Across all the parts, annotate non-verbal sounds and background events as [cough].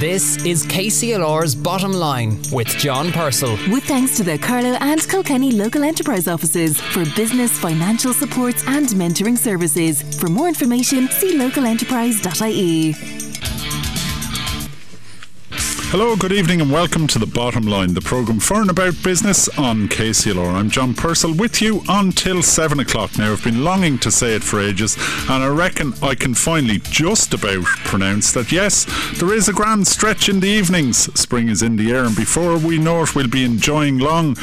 This is KCLR's Bottom Line with John Purcell. With thanks to the Carlow and Kilkenny local enterprise offices for business, financial supports and mentoring services. For more information, see localenterprise.ie. Hello, good evening, and welcome to the Bottom Line, the programme for and about business on KCLR. I'm John Purcell with you until 7 o'clock. Now, I've been longing to say it for ages, and I reckon I can finally just about pronounce that yes, there is a grand stretch in the evenings. Spring is in the air, and before we know it, we'll be enjoying long,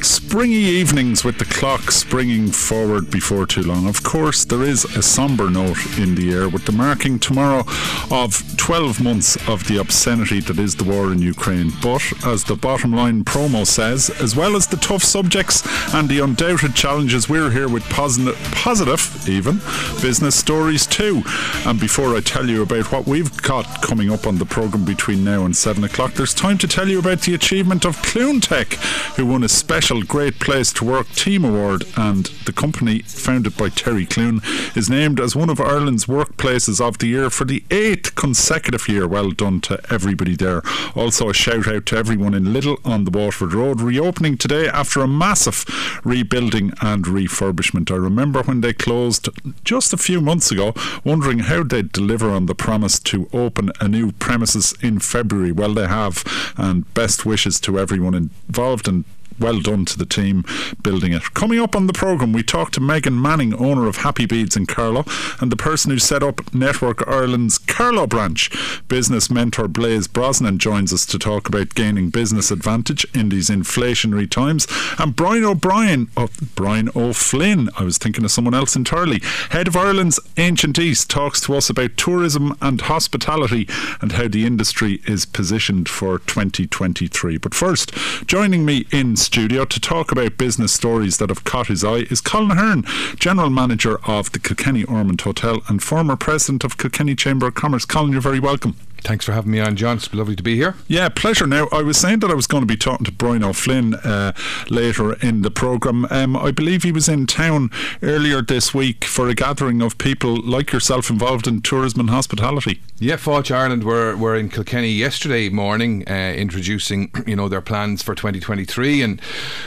springy evenings with the clock springing forward before too long. Of course, there is a sombre note in the air with the marking tomorrow of 12 months of the obscenity that is the the war in Ukraine. But, as the bottom line promo says, as well as the tough subjects and the undoubted challenges, we're here with positive, positive even, business stories too. And before I tell you about what we've got coming up on the programme between now and 7 o'clock, there's time to tell you about the achievement of CluneTech, who won a special Great Place to Work Team Award. And the company, founded by Terry Clune, is named as one of Ireland's workplaces of the year for the eighth consecutive year. Well done to everybody there. Also, a shout out to everyone in Lidl on the Waterford Road, reopening today after a massive rebuilding and refurbishment. I remember when they closed just a few months ago, wondering how they'd deliver on the promise to open a new premises in February. Well, they have, and best wishes to everyone involved and well done to the team building it. Coming up on the programme, we talk to Megan Manning, owner of Happy Beads in Carlow, and the person who set up Network Ireland's Carlow branch. Business mentor Blaise Brosnan joins us to talk about gaining business advantage in these inflationary times. And Brian O'Brien, oh, Brian O'Flynn, I was thinking of someone else entirely, head of Ireland's Ancient East, talks to us about tourism and hospitality and how the industry is positioned for 2023. But first, joining me in studio to talk about business stories that have caught his eye is Colin Ahern, General Manager of the Kilkenny Ormonde Hotel and former President of Kilkenny Chamber of Commerce. Colin, you're very welcome. Thanks for having me on, John. It's lovely to be here. Yeah, pleasure. Now, I was saying that I was going to be talking to Brian O'Flynn uh, later in the programme. Um, I believe he was in town earlier this week for a gathering of people like yourself involved in tourism and hospitality. Yeah, Fáilte Ireland were, were in Kilkenny yesterday morning, uh, introducing [clears throat] you know their plans for 2023 and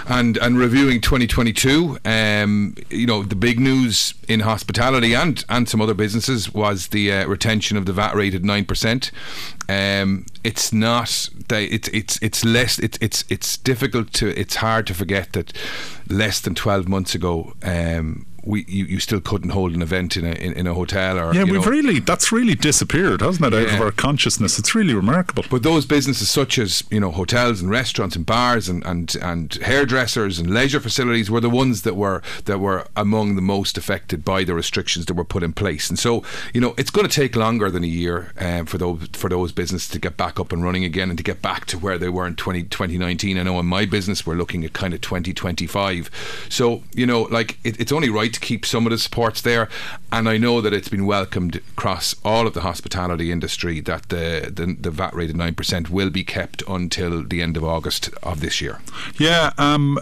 and and reviewing 2022. Um, you know, the big news in hospitality and and some other businesses was the uh, retention of the VAT rate at nine percent. Um, it's not that it's it's it's less it's it's it's difficult to it's hard to forget that less than 12 months ago um, we you, you still couldn't hold an event in a in, in a hotel or yeah we've know. really that's really disappeared hasn't it yeah. out of our consciousness it's really remarkable but those businesses such as you know hotels and restaurants and bars and and, and hairdressers and leisure facilities were the ones that were that were among the most affected by the restrictions that were put in place and so you know it's going to take longer than a year um, for those for those businesses to get back up and running again and to get back to where they were in 20, 2019 I know in my business we're looking at kind of 2025 so you know like it, it's only right to keep some of the supports there. And I know that it's been welcomed across all of the hospitality industry that the, the, the VAT rate of 9% will be kept until the end of August of this year. Yeah. Um,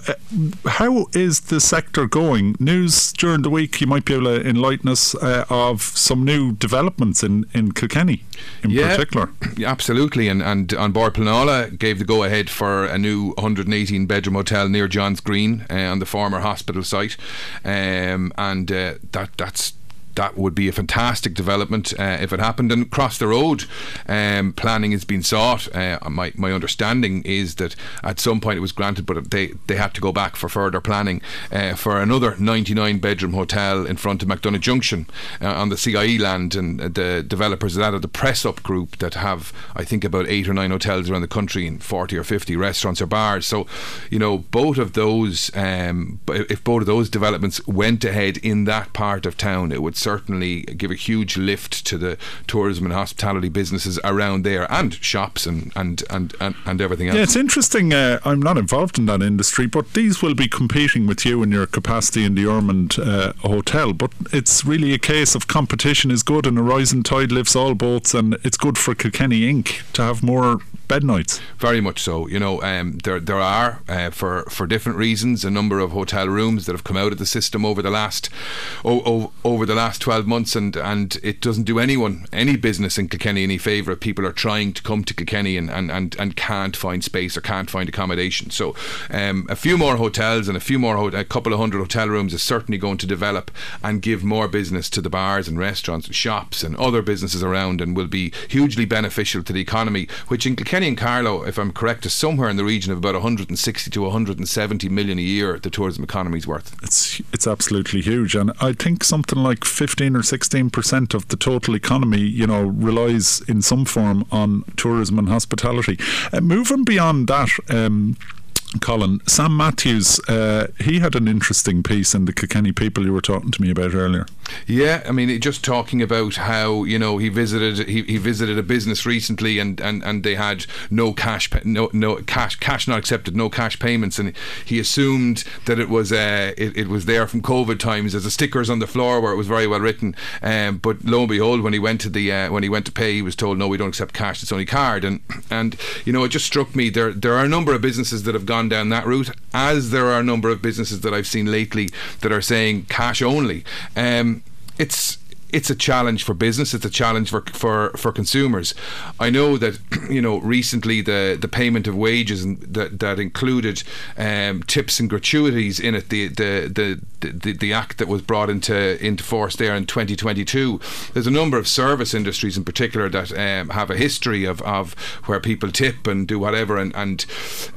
how is the sector going? News during the week, you might be able to enlighten us uh, of some new developments in, in Kilkenny in yeah, particular. Absolutely. And, and An Bord Pleanála gave the go ahead for a new 118 bedroom hotel near Johns Green uh, on the former hospital site. Um, and uh, that that's that would be a fantastic development uh, if it happened. And across the road, um, planning has been sought. Uh, my my understanding is that at some point it was granted, but they they had to go back for further planning uh, for another 99 bedroom hotel in front of MacDonagh Junction uh, on the CIE land. And the developers of that are the Press Up Group that have I think about eight or nine hotels around the country and 40 or 50 restaurants or bars. So you know both of those, um, if both of those developments went ahead in that part of town, it would certainly give a huge lift to the tourism and hospitality businesses around there and shops and and and, and, and everything else. Yeah, it's interesting. Uh, I'm not involved in that industry, but these will be competing with you in your capacity in the Ormonde uh, Hotel. But it's really a case of competition is good and a rising tide lifts all boats, and it's good for Kilkenny Inc. to have more bed nights. Very much so. You know, um, there there are uh, for for different reasons a number of hotel rooms that have come out of the system over the last o- over the last twelve months, and and it doesn't do anyone any business in Kilkenny any favour people are trying to come to Kilkenny and, and, and, and can't find space or can't find accommodation. So, um, a few more hotels and a few more a couple of hundred hotel rooms is certainly going to develop and give more business to the bars and restaurants and shops and other businesses around, and will be hugely beneficial to the economy, which in Kilkenny and Carlow, if I'm correct, is somewhere in the region of about 160 to 170 million a year. The tourism economy is worth. It's it's absolutely huge, and I think something like 15 or 16 percent of the total economy, you know, relies in some form on tourism and hospitality. Uh, moving beyond that. Um, Colin, Sam Matthews, uh, he had an interesting piece in the Kilkenny People you were talking to me about earlier. Yeah, I mean, just talking about how you know he visited he, he visited a business recently and, and, and they had no cash no no cash cash not accepted no cash payments and he assumed that it was uh, it, it was there from COVID times as a stickers on the floor where it was very well written. Um, but lo and behold, when he went to the uh, when he went to pay, he was told no, we don't accept cash. It's only card. And and you know, it just struck me there there are a number of businesses that have gone down that route, as there are a number of businesses that I've seen lately that are saying cash only. Um, it's it's a challenge for business. It's a challenge for for, for consumers. I know that [clears throat] you know recently the, the payment of wages that that included um, tips and gratuities in it. The, the the, the the act that was brought into into force there in 2022. There's a number of service industries in particular that um, have a history of, of where people tip and do whatever, and and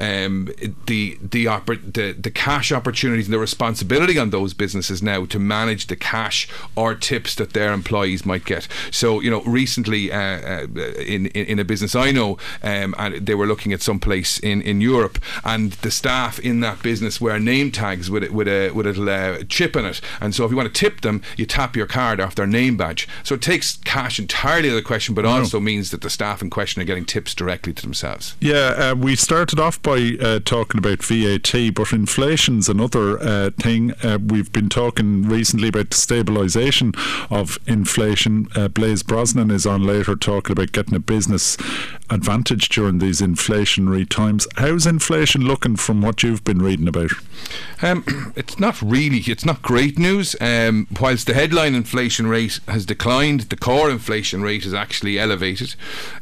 um, the the, oppor- the the cash opportunities and the responsibility on those businesses now to manage the cash or tips that they're their employees might get. So you know, recently uh, uh, in, in, in a business I know, um, and they were looking at some place in, in Europe, and the staff in that business wear name tags with it, with a with a uh, chip in it, and so if you want to tip them, you tap your card off their name badge. So it takes cash entirely out of the question, but also means that the staff in question are getting tips directly to themselves. Yeah, uh, we started off by uh, talking about VAT, but inflation's another uh, thing. Uh, we've been talking recently about the stabilisation of inflation. Uh, Blaise Brosnan is on later talking about getting a business advantage during these inflationary times. How's inflation looking from what you've been reading about? Um, [clears throat] it's not really, it's not great news. Um, whilst the headline inflation rate has declined, the core inflation rate is actually elevated.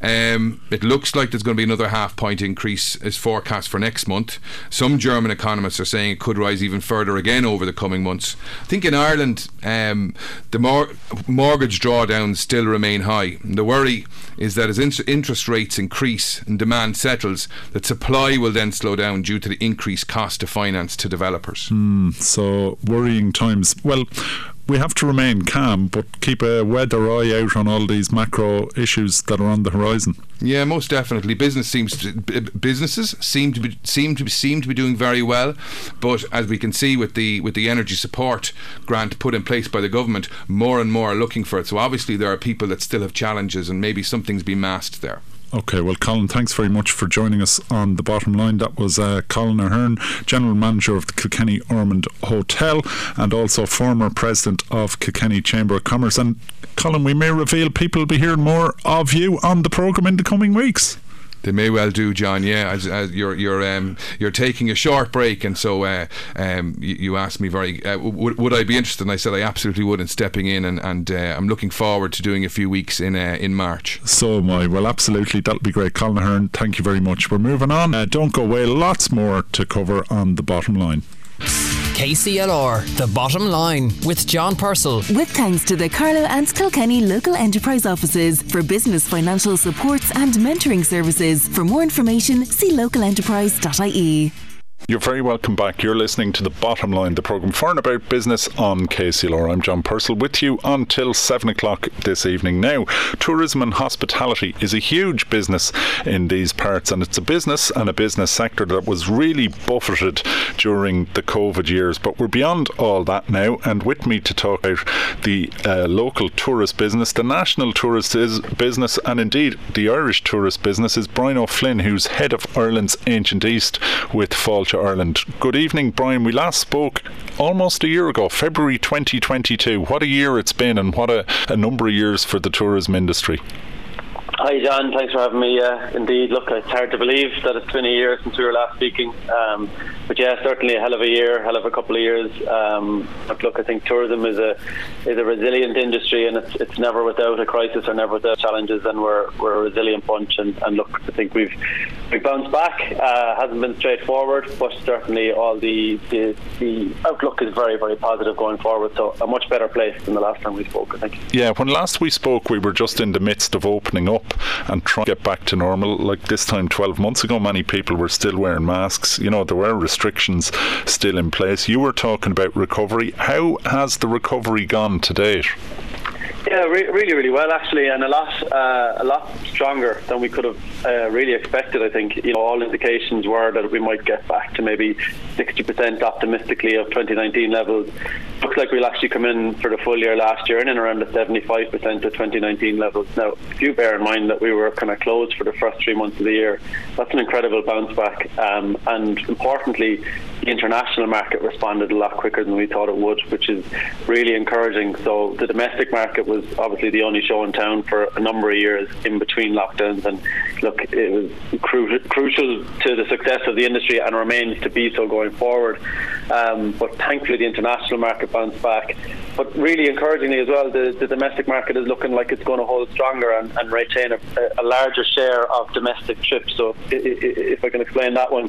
Um, it looks like there's going to be another half point increase as forecast for next month. Some German economists are saying it could rise even further again over the coming months. I think in Ireland, um, the mor- mortgage drawdowns still remain high. The worry is that as in- interest rates increase and demand settles, that supply will then slow down due to the increased cost of finance to developers. Mm, so worrying times. Well, we have to remain calm, but keep a weather eye out on all these macro issues that are on the horizon. Yeah, most definitely. Business seems to, businesses seem to be seem to be, seem to be doing very well, but as we can see with the with the energy support grant put in place by the government, more and more are looking for it. So obviously there are people that still have challenges, and maybe something's been masked there. Okay, well, Colin, thanks very much for joining us on the bottom line. That was uh, Colin Ahern, General Manager of the Kilkenny Ormonde Hotel and also former President of Kilkenny Chamber of Commerce. And Colin, we may reveal people will be hearing more of you on the programme in the coming weeks. They may well do, John. Yeah, as, as you're you're um, you're taking a short break, and so uh, um, you, you, asked me very uh, would, would I be interested, and I said I absolutely would in stepping in, and, and uh, I'm looking forward to doing a few weeks in uh, in March. So am I. Well, absolutely, that'll be great, Colin Ahern. Thank you very much. We're moving on. Uh, don't go away. Lots more to cover on the bottom line. KCLR, the bottom line with John Purcell. With thanks to the Carlow and Kilkenny local enterprise offices for business financial supports and mentoring services. For more information, see localenterprise.ie. You're very welcome back. You're listening to The Bottom Line, the programme for and about business on KCLR. I'm John Purcell with you until 7 o'clock this evening. Now, tourism and hospitality is a huge business in these parts, and it's a business and a business sector that was really buffeted during the COVID years. But we're beyond all that now, and with me to talk about the uh, local tourist business, the national tourist business, and indeed the Irish tourist business is Brian O'Flynn, who's head of Ireland's Ancient East with Fáilte Ireland. Good evening, Brian. We last spoke almost a year ago, February 2022. What a year it's been, and what a, a number of years for the tourism industry. Hi, John. Thanks for having me. Uh, indeed, look, it's hard to believe that it's been a year since we were last speaking. Um, but yeah, certainly a hell of a year, hell of a couple of years. Um, but look, I think tourism is a is a resilient industry, and it's it's never without a crisis or never without challenges. And we're we're a resilient bunch. And, and look, I think we've we bounced back. Uh, hasn't been straightforward, but certainly all the, the the outlook is very very positive going forward. So a much better place than the last time we spoke. I think. Yeah, when last we spoke, we were just in the midst of opening up and try to get back to normal. Like this time 12 months ago, many people were still wearing masks. You know, there were restrictions still in place. You were talking about recovery. How has the recovery gone to date? Yeah, re- really, really well actually, and a lot, uh, a lot stronger than we could have uh, really expected. I think you know all indications were that we might get back to maybe 60% optimistically of 2019 levels. Looks like we'll actually come in for the full year last year and in around the 75% of 2019 levels. Now, if you bear in mind that we were kind of closed for the first three months of the year, that's an incredible bounce back. Um, and importantly, the international market responded a lot quicker than we thought it would, which is really encouraging. So the domestic market was obviously the only show in town for a number of years in between lockdowns, and look, it was cru- crucial to the success of the industry and remains to be so going forward. Um, but thankfully, the international market bounced back. But really encouragingly as well, the, the domestic market is looking like it's going to hold stronger and, and retain a, a, larger share of domestic trips. So, if I can explain that one,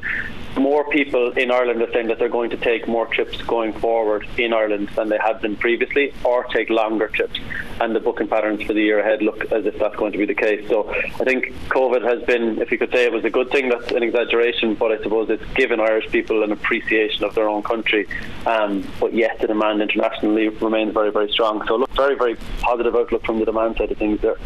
more people in Ireland are saying that they're going to take more trips going forward in Ireland than they had been previously, or take longer trips. And the booking patterns for the year ahead look as if that's going to be the case. So I think COVID has been, if you could say it was a good thing, that's an exaggeration, but I suppose it's given Irish people an appreciation of their own country. Um, but yet the demand internationally remains very, very strong. So look, very, very positive outlook from the demand side of things there.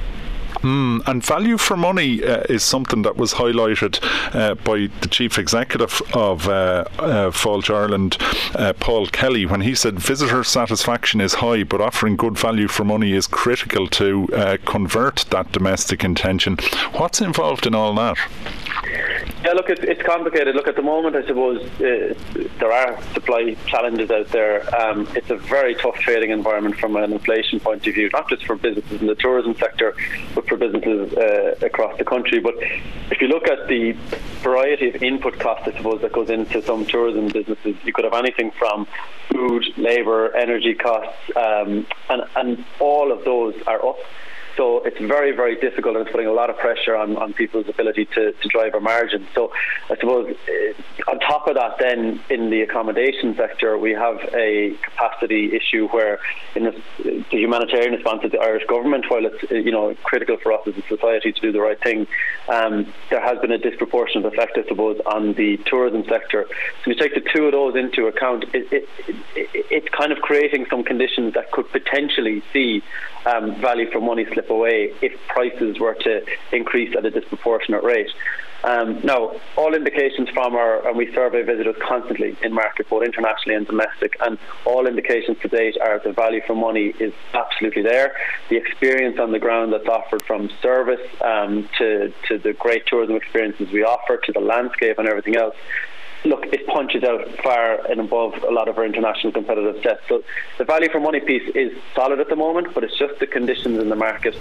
Mm, and value for money uh, is something that was highlighted uh, by the chief executive of uh, uh Fáilte Ireland, uh, Paul Kelly, when he said visitor satisfaction is high, but offering good value for money is critical to uh, convert that domestic intention. What's involved in all that? Yeah, look, it's, it's complicated. Look, at the moment, I suppose uh, there are supply challenges out there. Um, it's a very tough trading environment from an inflation point of view, not just for businesses in the tourism sector, but for businesses uh, across the country. But if you look at the variety of input costs, I suppose, that goes into some tourism businesses, you could have anything from food, labour, energy costs, um, and, and all of those are up. So it's very, very difficult and it's putting a lot of pressure on, on people's ability to, to drive a margin. So I suppose uh, on top of that, then in the accommodation sector, we have a capacity issue where in the, the humanitarian response of the Irish government, while it's uh, you know critical for us as a society to do the right thing, um, there has been a disproportionate effect, I suppose, on the tourism sector. So you take the two of those into account, it, it, it, it's kind of creating some conditions that could potentially see um, value for money slip away if prices were to increase at a disproportionate rate. Um, now, all indications from our, and we survey visitors constantly in market, both internationally and domestic, and all indications to date are the value for money is absolutely there. The experience on the ground that's offered from service um, to, to the great tourism experiences we offer, to the landscape and everything else, look, it punches out far and above a lot of our international competitive sets. So the value for money piece is solid at the moment, but it's just the conditions in the market.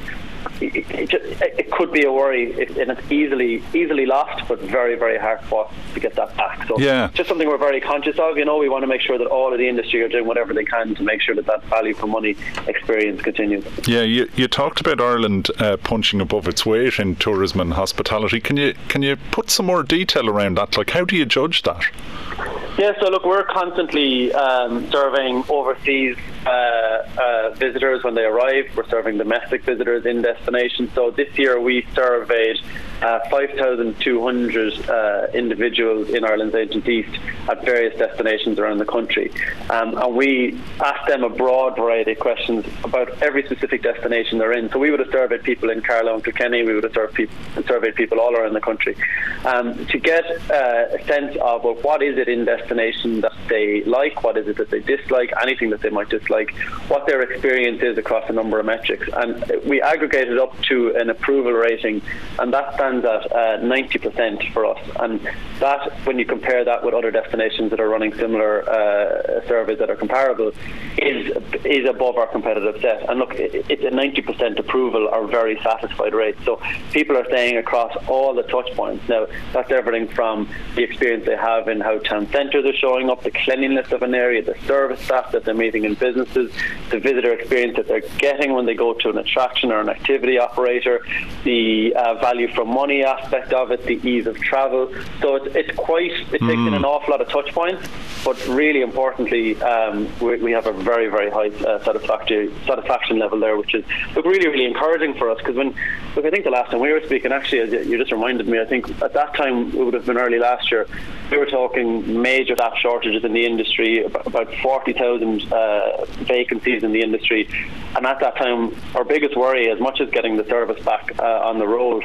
It, it, just, it could be a worry, and it's easily easily lost, but very very hard fought to get that back. So yeah. just something we're very conscious of. You know, we want to make sure that all of the industry are doing whatever they can to make sure that that value for money experience continues. Yeah, you, you talked about Ireland uh, punching above its weight in tourism and hospitality. Can you can you put some more detail around that? Like, how do you judge that? That? Yeah, so look, we're constantly um, surveying overseas uh, uh, visitors when they arrive. We're serving domestic visitors in destination. So this year we surveyed uh, 5,200 uh, individuals in Ireland's Ancient East at various destinations around the country. Um, and we asked them a broad variety of questions about every specific destination they're in. So we would have surveyed people in Carlow and Kilkenny, we would have surveyed people, surveyed people all around the country um, to get uh, a sense of well, what is it in destination that they like, what is it that they dislike, anything that they might dislike what their experience is across a number of metrics. And we aggregated up to an approval rating, and that stands at uh, 90% for us. And that, when you compare that with other destinations that are running similar uh, surveys that are comparable, is is above our competitive set. And look, it's a 90% approval or very satisfied rate. So people are saying across all the touch points. Now, that's everything from the experience they have in how town centres are showing up, the cleanliness of an area, the service staff that they're meeting in businesses, the visitor experience that they're getting when they go to an attraction or an activity operator, the uh, value for money aspect of it, the ease of travel. So it's, it's quite, it's mm. an awful lot of touch points, but really importantly, um, we, we, have a very, very high uh, satisfaction, satisfaction level there, which is look, really, really encouraging for us because when, look, I think the last time we were speaking, actually, you just reminded me, I think at that time, it would have been early last year, we were talking major staff shortages in the industry, about 40,000 uh, vacancies in the industry. And at that time, our biggest worry, as much as getting the service back uh, on the road,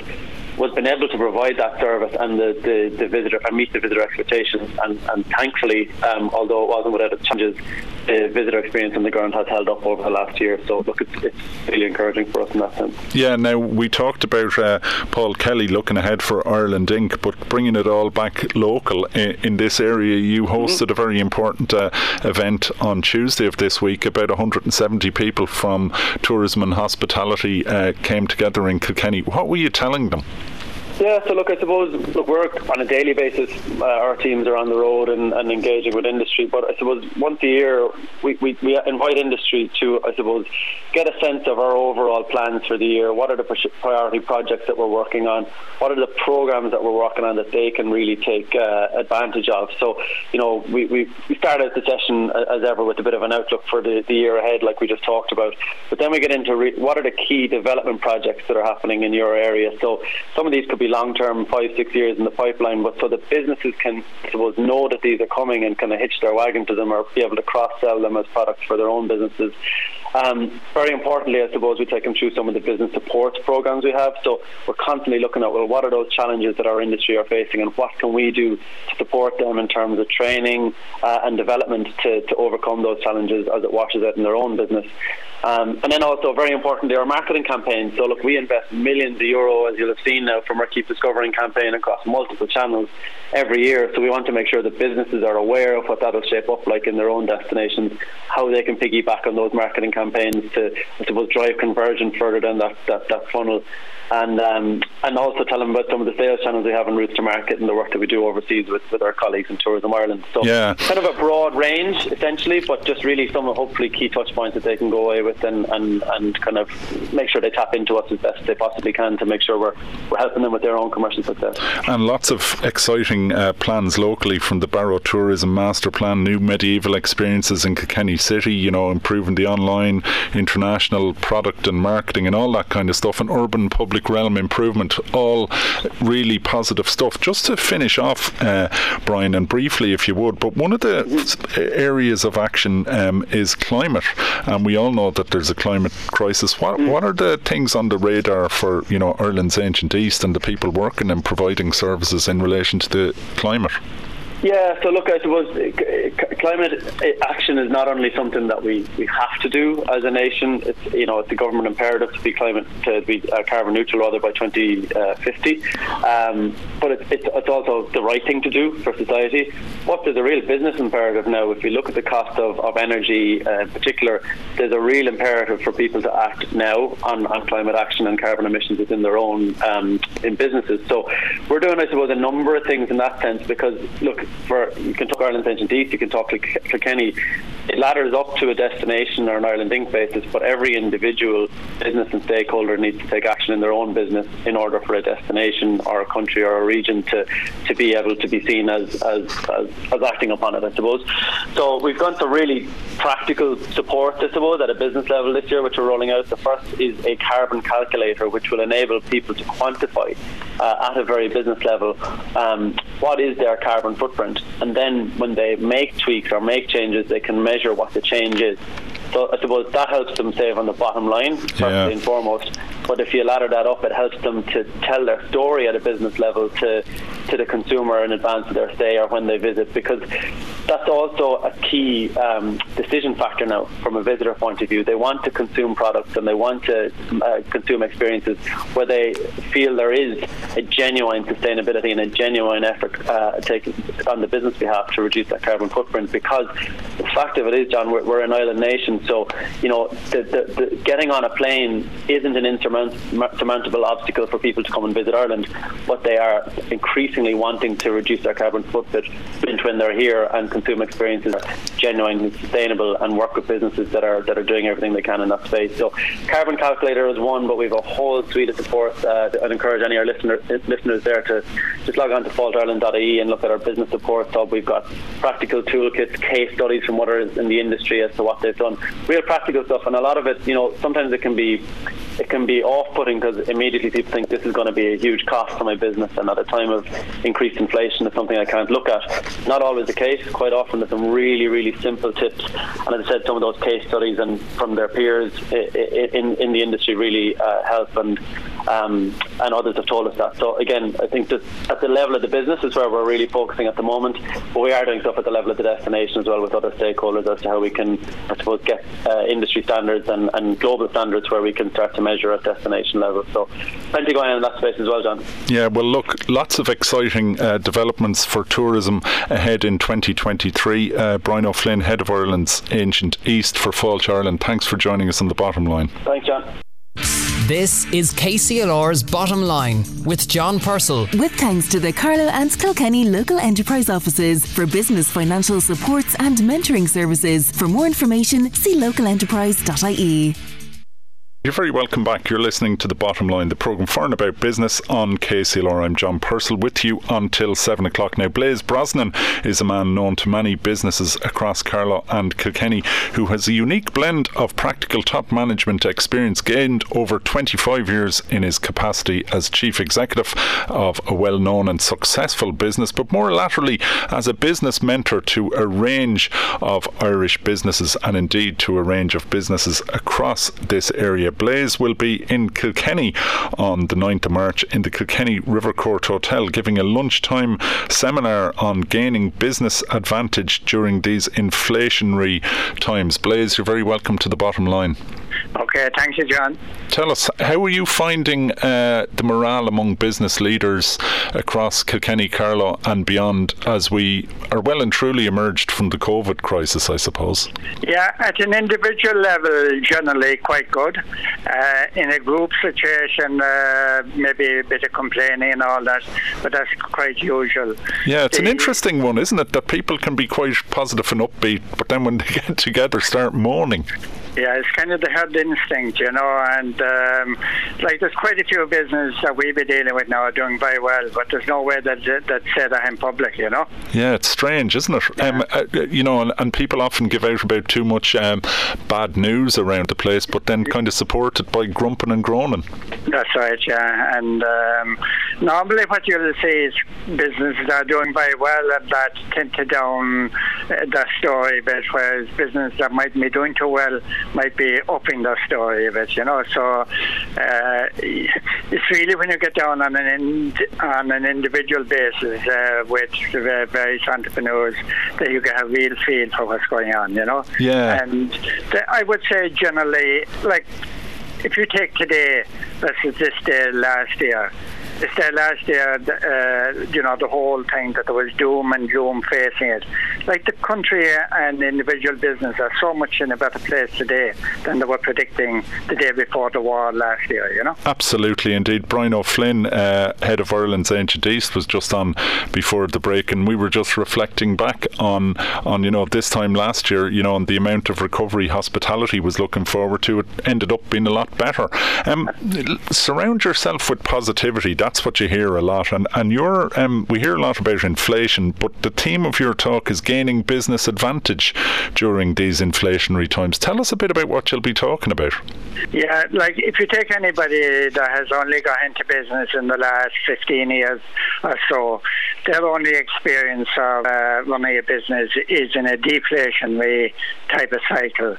was being able to provide that service and the, the, the visitor and meet the visitor expectations. And, and thankfully, um, although it wasn't without its challenges, the visitor experience on the ground has held up over the last year. So look, it's, it's really encouraging for us in that sense. Yeah. Now we talked about uh, Paul Kelly looking ahead for Ireland Inc., but bringing it all back local in, in this area. You mm-hmm. hosted mm-hmm. a very important uh, event on Tuesday of this week. About 170 people from tourism and hospitality uh, came together in Kilkenny. What were you telling them? Yeah, so look, I suppose look, we're on a daily basis. Uh, our teams are on the road and, and, engaging with industry, but I suppose once a year we, we, we, invite industry to, I suppose, get a sense of our overall plans for the year. What are the priority projects that we're working on? What are the programs that we're working on that they can really take uh, advantage of? So, you know, we, we, started the session as ever with a bit of an outlook for the, the year ahead, like we just talked about. But then we get into re- what are the key development projects that are happening in your area. So some of these could be be long term, five, six years in the pipeline, but so that businesses can, I suppose, know that these are coming and kind of hitch their wagon to them or be able to cross sell them as products for their own businesses. Um, very importantly, I suppose we take them through some of the business support programs we have. So we're constantly looking at well, what are those challenges that our industry are facing, and what can we do to support them in terms of training uh, and development to, to overcome those challenges as it washes out in their own business. Um, and then also, very importantly, our marketing campaigns. So, look, we invest millions of euro, as you'll have seen now, from our Keep Discovering campaign across multiple channels every year. So, we want to make sure that businesses are aware of what that'll shape up like in their own destinations, how they can piggyback on those marketing campaigns to, I suppose, drive conversion further down that, that, that funnel and um, and also tell them about some of the sales channels we have in routes to market and the work that we do overseas with, with our colleagues in Tourism Ireland. So yeah. kind of a broad range essentially, but just really some hopefully key touch points that they can go away with and, and, and kind of make sure they tap into us as best they possibly can to make sure we're, we're helping them with their own commercial success. And lots of exciting uh, plans locally from the Barrow Tourism Master Plan, new medieval experiences in Kilkenny City, you know, improving the online, international product and marketing and all that kind of stuff, and urban public public realm improvement, all really positive stuff. Just to finish off, uh, Brian, and briefly, if you would, but one of the areas of action um, is climate, and we all know that there's a climate crisis. What, mm. what are the things on the radar for you know Ireland's ancient East and the people working and providing services in relation to the climate? Yeah, so look, I suppose uh, climate uh, action is not only something that we, we have to do as a nation. It's you know it's the government imperative to be climate to be uh, carbon neutral rather by 2050. Um, but it's, it's, it's also the right thing to do for society. What there's a real business imperative now. If you look at the cost of, of energy uh, in particular, there's a real imperative for people to act now on, on climate action and carbon emissions within their own um, in businesses. So we're doing, I suppose, a number of things in that sense because look for you can talk Ireland's Ancient East, you can talk to Kilkenny. It ladders up to a destination or an Ireland Inc. basis, but every individual business and stakeholder needs to take action in their own business in order for a destination or a country or a region to, to be able to be seen as, as, as, as acting upon it, I suppose. So we've gone to really practical support, I suppose, at a business level this year, which we're rolling out. The first is a carbon calculator, which will enable people to quantify uh, at a very business level um, what is their carbon footprint, and then when they make tweaks or make changes, they can measure what the change is. So I suppose that helps them save on the bottom line, first yeah. and foremost. but if you ladder that up, it helps them to tell their story at a business level to to the consumer in advance of their stay or when they visit, because that's also a key um, decision factor now from a visitor point of view. They want to consume products and they want to uh, consume experiences where they feel there is a genuine sustainability and a genuine effort uh, taken on the business behalf to reduce that carbon footprint. Because the fact of it is, John, we're, we're an island nation, so you know the, the, the getting on a plane isn't an insurmountable obstacle for people to come and visit Ireland, but they are increasingly wanting to reduce their carbon footprint when they're here and consume experiences are genuine and sustainable and work with businesses that are that are doing everything they can in that space. So carbon calculator is one, but we have a whole suite of support. Uh, I'd encourage any of our listener, listeners there to just log on to failteireland.ie and look at our business support hub. We've got practical toolkits, case studies from others in the industry as to what they've done. Real practical stuff, and a lot of it, you know, sometimes it can be it can be off-putting because immediately people think this is going to be a huge cost for my business, and at a time of increased inflation, it's something I can't look at. Not always the case. Quite often, there's some really, really simple tips, and as I said, some of those case studies and from their peers in in the industry really uh, help, and um, and others have told us that. So again, I think that at the level of the business is where we're really focusing at the moment, but we are doing stuff at the level of the destination as well with other stakeholders as to how we can, I suppose, get uh, industry standards and, and global standards where we can start to measure at destination level. So plenty going on in that space as well, John. Yeah, well, look, lots of exciting uh, developments for tourism ahead in 2023. Uh, Brian O'Flynn, head of Ireland's Ancient East for Fáilte Ireland. Thanks for joining us on the bottom line. Thanks, John. This is KCLR's Bottom Line with John Purcell. With thanks to the Carlow and Kilkenny local enterprise offices for business financial supports and mentoring services. For more information, see localenterprise.ie. You're very welcome back. You're listening to The Bottom Line, the programme for and about business on KCLR. I'm John Purcell with you until 7 o'clock. Now, Blaise Brosnan is a man known to many businesses across Carlow and Kilkenny who has a unique blend of practical top management experience gained over 25 years in his capacity as chief executive of a well known and successful business, but more laterally as a business mentor to a range of Irish businesses and indeed to a range of businesses across this area. Blaise will be in Kilkenny on the 9th of March in the Kilkenny River Court Hotel giving a lunchtime seminar on gaining business advantage during these inflationary times. Blaise, you're very welcome to the bottom line. Okay, thank you, John. Tell us, how are you finding uh, the morale among business leaders across Kilkenny, Carlow, and beyond as we are well and truly emerged from the COVID crisis, I suppose? Yeah, at an individual level, generally quite good. Uh, in a group situation, uh, maybe a bit of complaining and all that, but that's quite usual. Yeah, it's the, an interesting one, isn't it? That people can be quite positive and upbeat, but then when they [laughs] get together, start moaning. Yeah, it's kind of the herd instinct, you know, and um, like there's quite a few businesses that we be dealing with now are doing very well, but there's no way that that say that in public, you know. Yeah, it's strange, isn't it? Yeah. Um, uh, you know, and, and, people often give out about too much um, bad news around the place, but then kind of support it by grumping and groaning. That's right, yeah, and um, normally what you'll see is businesses that are doing very well and that tend to down uh, that story a bit, whereas businesses that might be doing too well might be upping their story a bit, you know. So uh, it's really when you get down on an ind- on an individual basis uh, with various entrepreneurs that you get a real feel for what's going on, you know. Yeah. And th- I would say generally, like if you take today versus this day last year, day last year, uh, you know, the whole thing that there was doom and gloom facing it. Like the country and individual business are so much in a better place today than they were predicting the day before the war last year, you know? Absolutely, indeed. Brian O'Flynn, uh, head of Ireland's Ancient East, was just on before the break, and we were just reflecting back on, on you know, this time last year, you know, on the amount of recovery hospitality was looking forward to. It ended up being a lot better. Um, surround yourself with positivity that's what you hear a lot. And and you're um, we hear a lot about inflation, but the theme of your talk is gaining business advantage during these inflationary times. Tell us a bit about what you'll be talking about. Yeah, like if you take anybody that has only got into business in the last 15 years or so, their only experience of uh, running a business is in a deflationary type of cycle.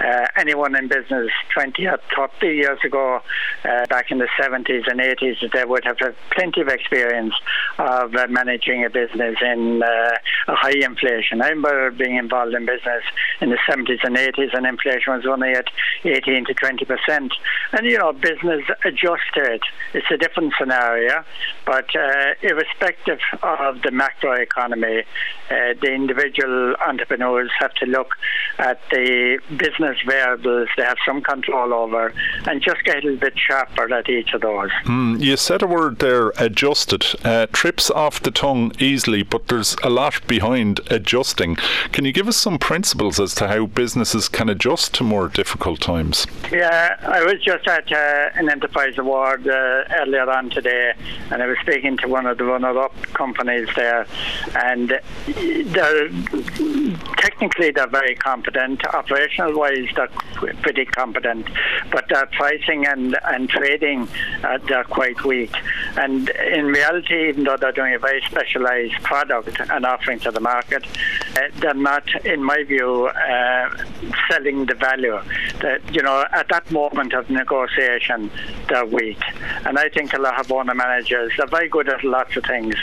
uh, anyone in business 20 or 30 years ago, uh, back in the 70s and 80s, they would have had plenty of experience of uh, managing a business in uh, a high inflation. I remember being involved in business in the 70s and 80s, and inflation was only at 18 to 20 percent. And you know, business adjusted. It's a different scenario, but uh, irrespective of the macro economy, uh, the individual entrepreneurs have to look at the business variables they have some control over and just get a little bit sharper at each of those. Mm, you said a word there, adjusted. Uh, trips off the tongue easily, but there's a lot behind adjusting. Can you give us some principles as to how businesses can adjust to more difficult times? Yeah, I was just at uh, an enterprise award uh, earlier on today, and I was speaking to one of the runner-up companies there, and they're technically they're very competent. Operational wise, they're pretty competent, but their pricing and and trading uh, they're quite weak. And in reality, even though they're doing a very specialised product and offering to the market, uh, they're not, in my view, uh, selling the value. That you know, at that moment of negotiation, they're weak. And I think a lot of owner managers are very good at lots of things,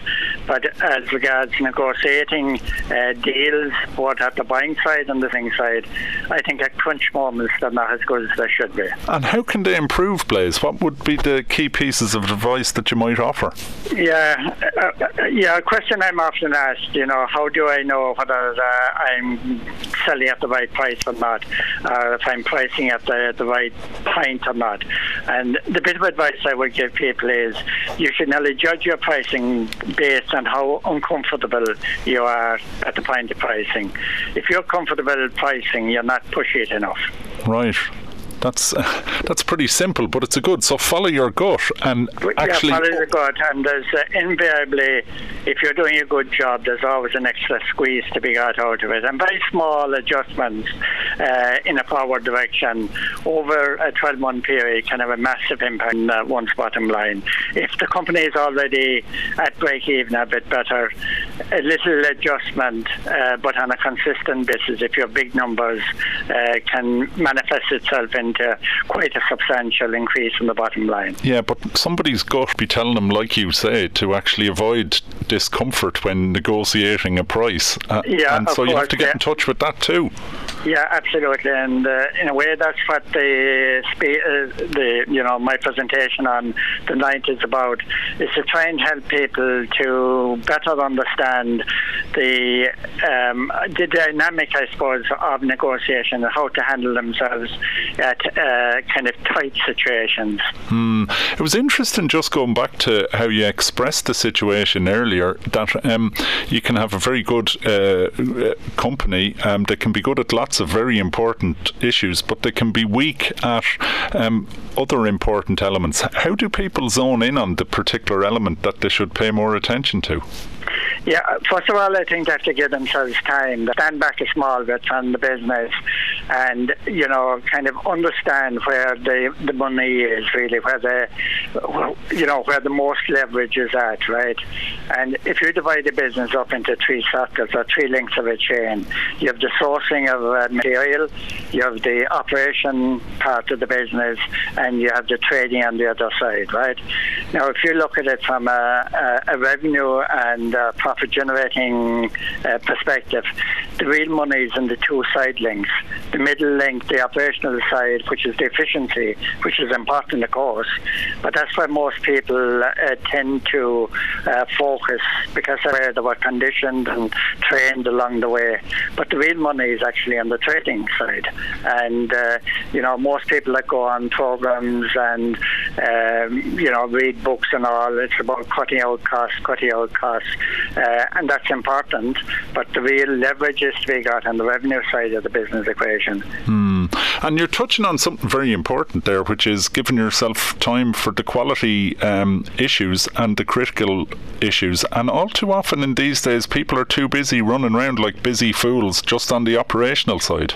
but as regards negotiating uh, deals, both at the buying side and the selling side, I think at crunch moments they're not as good as they should be. And how can they improve, Blaise? What would be the key pieces of advice that you might offer? Yeah, uh, uh yeah. A question I'm often asked, you know, how do I know whether uh, I'm selling at the right price or not, or if I'm pricing at the, the right point or not? And the bit of advice I would give people is you should only judge your pricing based on how uncomfortable you are at the point of pricing. If you're comfortable pricing, you're not pushing it enough. Right that's uh, [laughs] that's pretty simple, but it's a good. So follow your gut and actually. Yeah, follow your gut, and there's uh, invariably, if you're doing a good job, there's always an extra squeeze to be got out of it, and very small adjustments uh, in a forward direction over a 12-month period can have a massive impact on uh, one's bottom line. If the company is already at break even, a bit better, a little adjustment, uh, but on a consistent basis, if you have big numbers, uh, can manifest itself in into quite a substantial increase in the bottom line. Yeah, but somebody's got to be telling them, like you say, to actually avoid discomfort when negotiating a price. Uh, yeah, and so course, you have to get yeah. in touch with that too. Yeah, absolutely, and uh, in a way, that's what the spe- uh, the you know my presentation on the night is about is to try and help people to better understand the um, the dynamic, I suppose, of negotiation and how to handle themselves at uh, kind of tight situations. Hmm. It was interesting just going back to how you expressed the situation earlier that um, you can have a very good uh, uh company um, that can be good at lots of very important issues, but they can be weak at um, other important elements. How do people zone in on the particular element that they should pay more attention to? Yeah, first of all, I think they have to give themselves time, stand back a small bit from the business, and you know, kind of understand where the the money is really, where the you know where the most leverage is at, right? And if you divide the business up into three circles or three links of a chain, you have the sourcing of uh, material, you have the operation part of the business, and you have the trading on the other side, right? Now, if you look at it from a, a, a revenue and a profit generating uh, perspective, the real money is in the two side links. The middle link, the operational side, which is the efficiency, which is important, of course, but that's where most people uh, tend to uh, focus because they were conditioned and trained along the way. But the real money is actually on the trading side. And, uh, you know, most people that go on programs and, um, you know, read books and all, it's about cutting out costs, cutting out costs. Uh, and that's important. But the real leverage is to be got on the revenue side of the business equation. Hmm. And you're touching on something very important there, which is giving yourself time for the quality um, issues and the critical issues. And all too often in these days, people are too busy running around like busy fools just on the operational side.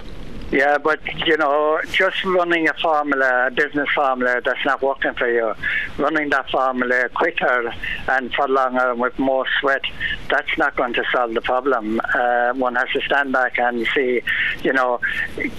Yeah, but you know, just running a formula, a business formula that's not working for you, running that formula quicker and for longer and with more sweat, that's not going to solve the problem. Uh, one has to stand back and see, you know,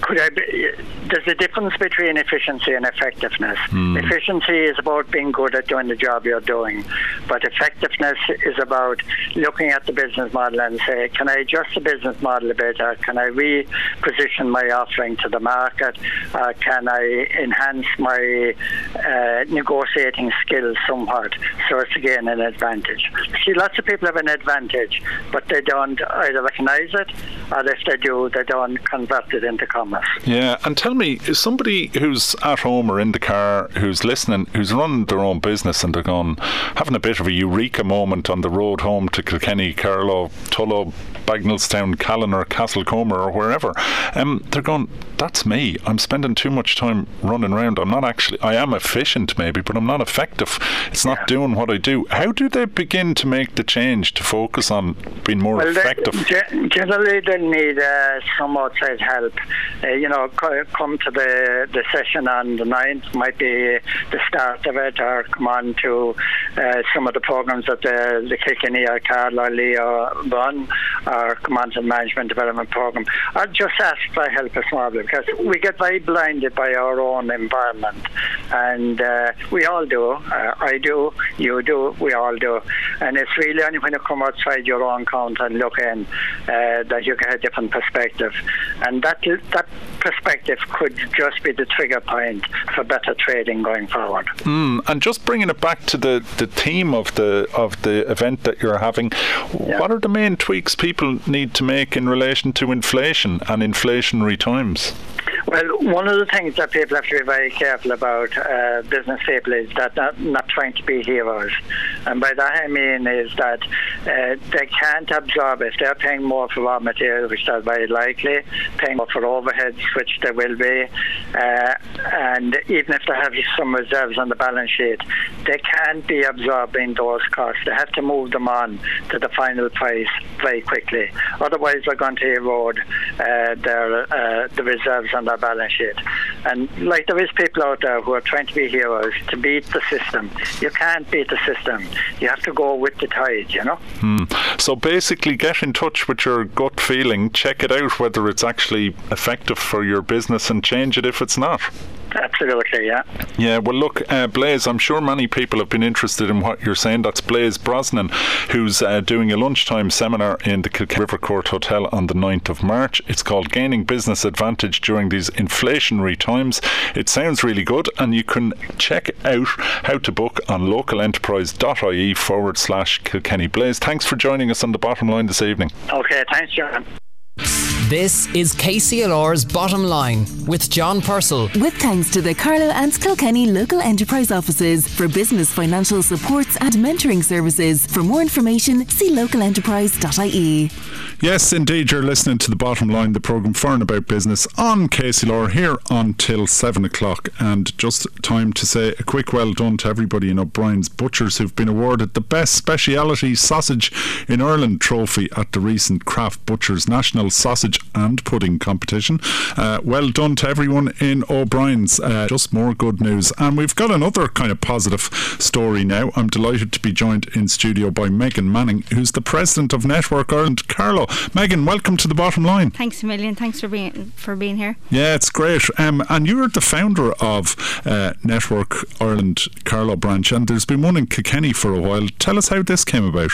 could I be, there's a difference between efficiency and effectiveness. Mm. Efficiency is about being good at doing the job you're doing, but effectiveness is about looking at the business model and say, can I adjust the business model a bit, or can I reposition my offering to the market? Uh, can I enhance my uh, negotiating skills somewhat so it's again an advantage? See, lots of people have an advantage, but they don't either recognise it or if they do, they don't convert it into commerce. Yeah, and tell me, is somebody who's at home or in the car who's listening, who's running their own business and they're going, having a bit of a eureka moment on the road home to Kilkenny, Carlow, Tullow, Bagnallstown, Callan, or Castlecomer, or wherever, um, they're going, that's me. I'm spending too much time running around. I'm not actually, I am efficient maybe, but I'm not effective. It's not yeah. doing what I do. How do they begin to make the change to focus on being more well, effective? They, generally, they need uh, some outside help. Uh, you know, come to the, the session on the 9th, might be the start of it, or come on to uh, some of the programs that the, the Kilkenny or Carlow LEO run, or come on to the Management Development Program. Or just ask for help a bit because we get very blinded by our own environment, and uh, we all do. Uh, I do, you do, we all do, and it's really only when you come outside your own counter and look in uh, that you get a different perspective, and that that perspective could just be the trigger point for better trading going forward. Mm, and just bringing it back to the, the theme of the of the event that you're having, yeah. what are the main tweaks people need to make in relation to inflation and inflationary times? Well, one of the things that people have to be very careful about, uh, business people, is that not, not trying to be heroes. And by that I mean is that uh, they can't absorb if they're paying more for raw material, which they're very likely, paying more for overheads, which they will be, uh, and even if they have some reserves on the balance sheet, they can't be absorbing those costs. They have to move them on to the final price very quickly. Otherwise, they're going to erode uh, their the reserves on their balance sheet. And like there is people out there who are trying to be heroes to beat the system. You can't beat the system. You have to go with the tide, you know. Hmm. So basically, get in touch with your gut feeling. Check it out whether it's actually effective for your business, and change it if it's not. Absolutely, yeah. Yeah, well, look, uh, Blaise, I'm sure many people have been interested in what you're saying. That's Blaise Brosnan, who's uh, doing a lunchtime seminar in the Kilkenny River Court Hotel on the 9th of March. It's called Gaining Business Advantage During These Inflationary Times. It sounds really good, and you can check out how to book on localenterprise.ie forward slash Kilkenny Blaise. Thanks for joining us on the bottom line this evening. Okay, thanks, John. This is KCLR's Bottom Line with John Purcell. With thanks to the Carlow and Kilkenny local enterprise offices for business financial supports and mentoring services. For more information, see localenterprise.ie. Yes, indeed, you're listening to the Bottom Line, the programme for and about business on KCLR here until 7 o'clock. And just time to say a quick well done to everybody in O'Brien's Butchers who've been awarded the Best Speciality Sausage in Ireland trophy at the recent Craft Butchers National Sausage and Pudding competition. Uh, well done to everyone in O'Brien's. Uh, just more good news. And we've got another kind of positive story now. I'm delighted to be joined in studio by Megan Manning, who's the president of Network Ireland. Carlow, Megan, welcome to the bottom line. Thanks a million. Thanks for being for being here. Yeah, it's great. Um, and you're the founder of uh, Network Ireland Carlow branch, and there's been one in Kilkenny for a while. Tell us how this came about.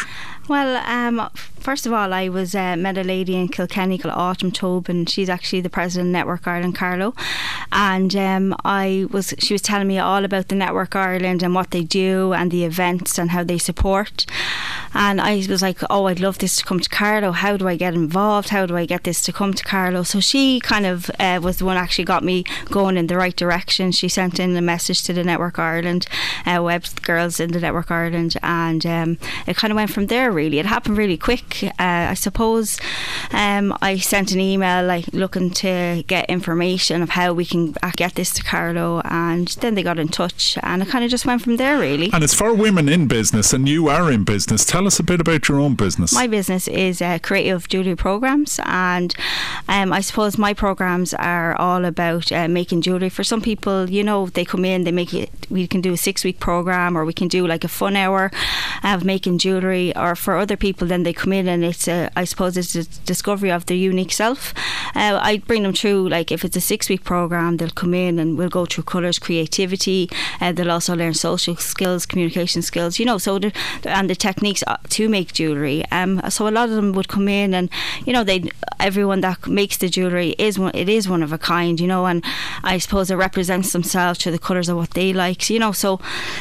Well, um, first of all, I was uh, met a lady in Kilkenny called Autumn Tobe, and she's actually the president of Network Ireland Carlow. And um, I was, she was telling me all about the Network Ireland and what they do and the events and how they support. And I was like, oh, I'd love this to come to Carlow. How do I get involved? How do I get this to come to Carlow? So she kind of uh, was the one actually got me going in the right direction. She sent in a message to the Network Ireland uh, web girls in the Network Ireland, and um, it kind of went from there really. It happened really quick. Uh, I suppose um, I sent an email like looking to get information of how we can get this to Carlow, and then they got in touch, and it kind of just went from there really. And it's for women in business, and you are in business. Tell us a bit about your own business. My business is uh, creative jewellery programs, and um, I suppose my programs are all about uh, making jewellery. For some people, you know, they come in, they make it. We can do a six-week program, or we can do like a fun hour of making jewellery. Or for other people, then they come in and it's a, I suppose it's a discovery of their unique self. Uh, I bring them through like if it's a six-week program, they'll come in and we'll go through colours, creativity. Uh, they'll also learn social skills, communication skills. You know, so and the techniques uh, to make jewellery. Um, so a lot of them would come in and you know they everyone that makes the jewellery is one it is one of a kind. You know, and I suppose it represents themselves to the colours of what they like. You know, so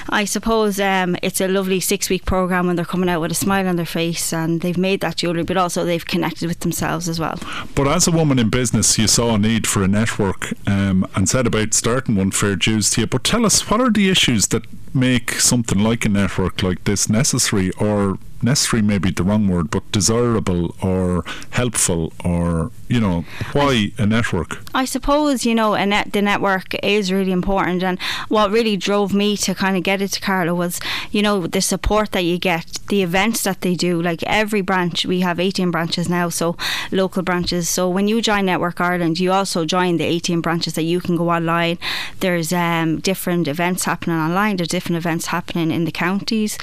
I suppose um, it's a lovely six-week program when they're coming out with a smile on their face and they've made that jewellery, but also they've connected with themselves as well. But as a woman in business, you saw a need for a network um, and said about starting one fair Jews you. But tell us, what are the issues that make something like a network like this necessary or necessary maybe the wrong word, but desirable or helpful or you know why a network? I suppose you know a net the network is really important, and what really drove me to kind of get it to Carlow was you know the support that you get, the events that they do. Like every branch, we have 18 branches now, so local branches. So when you join Network Ireland, you also join the 18 branches that you can go online. There's um, different events happening online. There's different events happening in the counties.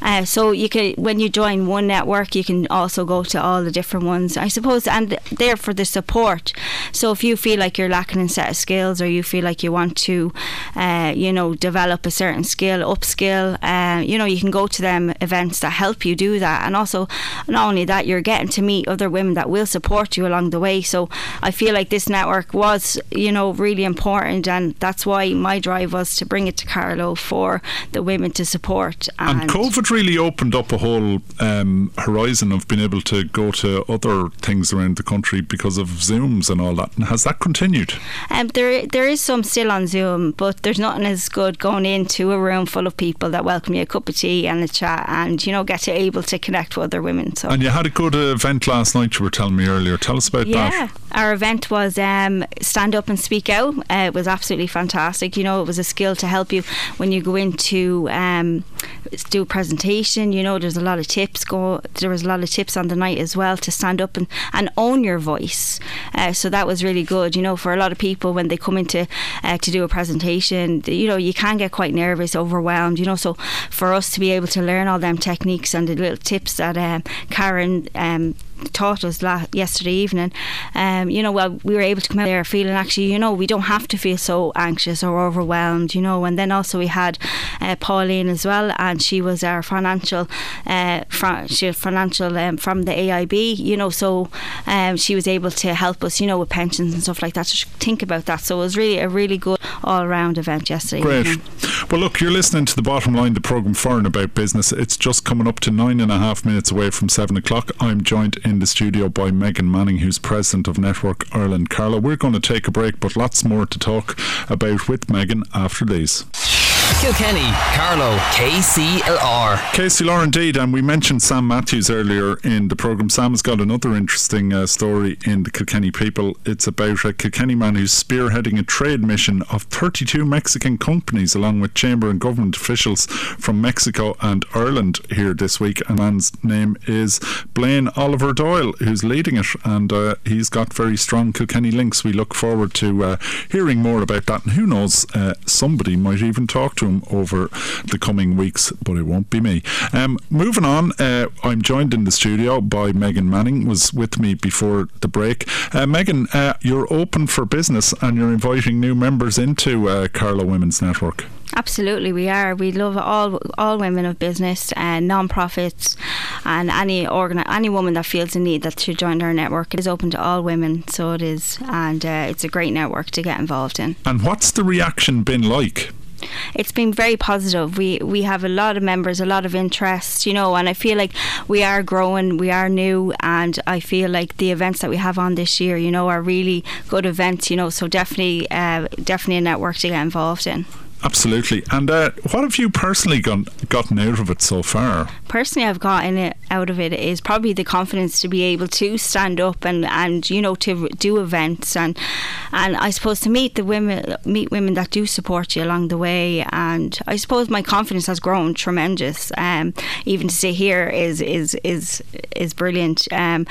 Uh, so you can when you join one network, you can also go to all the different ones. I suppose, and they're for the support. So if you feel like you're lacking in set of skills, or you feel like you want to, uh, you know, develop a certain skill, upskill, uh, you know, you can go to them events that help you do that. And also, not only that, you're getting to meet other women that will support you along the way. So I feel like this network was, you know, really important, and that's why my drive was to bring it to Carlow for the women to support. And, and COVID really opened up a whole um, horizon of being able to go to other things around the country because of Zooms and all that. And has that continued? Um, there, there is some still on Zoom, but there's nothing as good going into a room full of people that welcome you a cup of tea and a chat, and you know get able to connect with other women. So. And you had a good event last night. You were telling me earlier. Tell us about yeah, that. Our event was um, stand up and speak out. Uh, it was absolutely fantastic. You know, it was a skill to help you when you go into um, do a presentation. You know, there's a lot of tips go. There was a lot of tips on the night as well to stand up and, and own your voice. Uh, so that was really good. You know, for a lot of people when they come into uh, to do a presentation, you know, you can get quite nervous, overwhelmed. You know, so for us to be able to learn all them techniques and the little tips that um, Karen um, taught us la- yesterday evening, um, you know, well, we were able to come out there feeling actually, you know, we don't have to feel so anxious or overwhelmed, you know. And then also we had uh, Pauline as well, and she was our financial, uh, was financial um, from the AIB, you know, so um, she was able to help us, you know, with pensions and stuff like that. So think about that. So it was really a really good all round event yesterday. Great. Evening. Well, look, you're listening to the bottom line, the programme for and about business. It's just coming up to nine and a half minutes away from seven o'clock. I'm joined in the studio by Megan Manning, who's president of Network Ireland. Carlow, we're going to take a break, but lots more to talk about with Megan after these. Kilkenny, Carlow, KCLR. KCLR indeed, and we mentioned Sam Matthews earlier in the programme. Sam has got another interesting uh, story in the Kilkenny People. It's about a Kilkenny man who's spearheading a trade mission of 32 Mexican companies, along with chamber and government officials from Mexico and Ireland here this week. A man's name is Blaine Oliver Doyle, who's leading it, and uh, he's got very strong Kilkenny links. We look forward to uh, hearing more about that, and who knows, uh, somebody might even talk to over the coming weeks, but it won't be me. Um, moving on, uh, I'm joined in the studio by Megan Manning, was with me before the break. Uh, Megan, uh, you're open for business and you're inviting new members into uh, Carlow Women's Network. Absolutely, we are. We love all all women of business and non-profits, and any organ any woman that feels a need that should join our network. It is open to all women, so it is, and uh, it's a great network to get involved in. And what's the reaction been like? It's been very positive. We we have a lot of members, a lot of interest, you know, and I feel like we are growing, we are new, and I feel like the events that we have on this year, you know, are really good events, you know. So definitely, uh, definitely a network to get involved in. Absolutely. And uh, what have you personally gone, gotten out of it so far? Personally, I've gotten it out of it is probably the confidence to be able to stand up and, and you know to do events and and I suppose to meet the women meet women that do support you along the way and I suppose my confidence has grown tremendous um, even to say here is is is is brilliant um,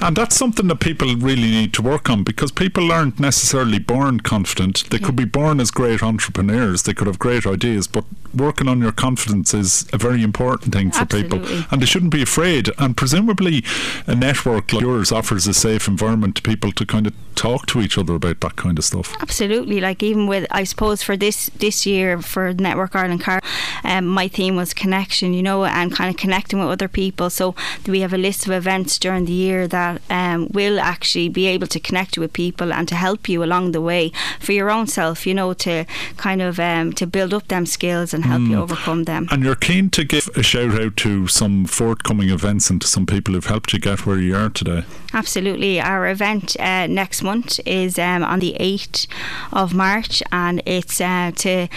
and that's something that people really need to work on because people aren't necessarily born confident they could be born as great entrepreneurs they could have great ideas but working on your confidence is a very important thing for Absolutely. people and they shouldn't be afraid and presumably a network like yours offers a safe environment to people to kind of talk to each other about that kind of stuff Absolutely, like even with I suppose for this this year for Network Ireland Car, um, my theme was connection, you know, and kind of connecting with other people. So we have a list of events during the year that um, will actually be able to connect you with people and to help you along the way for your own self, you know, to kind of um, to build up them skills and help you overcome them. and you're keen to give a shout out to some forthcoming events and to some people who've helped you get where you are today Absolutely. Our event uh, next month is um, on the 8th of March and it's uh, to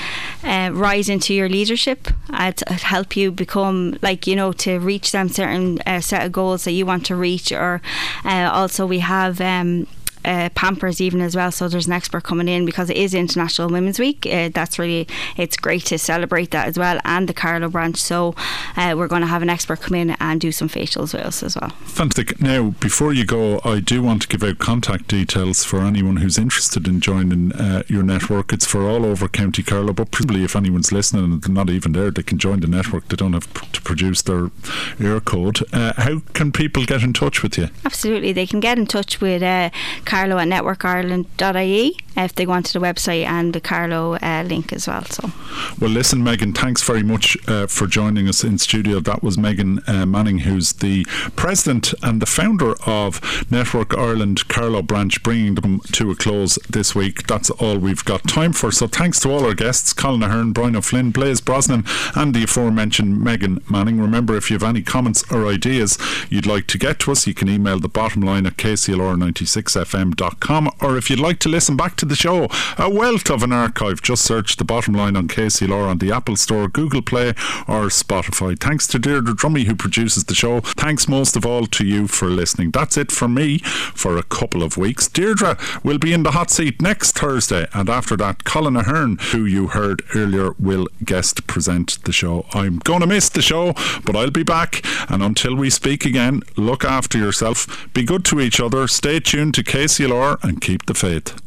uh, rise into your leadership, uh, to help you become, like, you know, to reach them certain uh, set of goals that you want to reach. Or uh, also, we have. Um, uh, Pampers even as well. So there's an expert coming in because it is International Women's Week. Uh, that's really it's great to celebrate that as well, and the Carlow branch. So uh, we're going to have an expert come in and do some facials with us as well. Fantastic. Now, before you go, I do want to give out contact details for anyone who's interested in joining uh, your network. It's for all over County Carlow, but probably if anyone's listening and they're not even there, they can join the network. They don't have to produce their air code. Uh, how can people get in touch with you? Absolutely. They can get in touch with uh, Carlow at networkireland.ie if they onto the website and the Carlow uh, link as well. So Well, listen, Megan, thanks very much uh, for joining us in studio. That was Megan uh, Manning, who's the president and the founder of Network Ireland Carlow branch, bringing them to a close this week. That's all we've got time for. So thanks to all our guests Colin Ahern, Brian O'Flynn, Blaise Brosnan, and the aforementioned Megan Manning. Remember, if you have any comments or ideas you'd like to get to us, you can email the bottom line at kclr96fm.com. Or if you'd like to listen back to the show, a wealth of an archive, just search the bottom line on KCLR on the Apple Store, Google Play, or Spotify. Thanks to Deirdre Dromey, who produces the show. Thanks most of all to you for listening. That's it from me for a couple of weeks. Deirdre will be in the hot seat next Thursday, and after that, Colin Ahern, who you heard earlier, will guest present the show. I'm going to miss the show, but I'll be back. And until we speak again, look after yourself, be good to each other, stay tuned to KCLR, and keep the faith.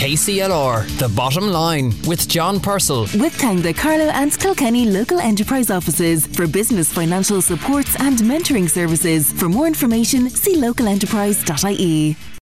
KCLR, the bottom line with John Purcell. With Tangda, Carlow and Kilkenny local enterprise offices for business financial supports and mentoring services. For more information, see localenterprise.ie.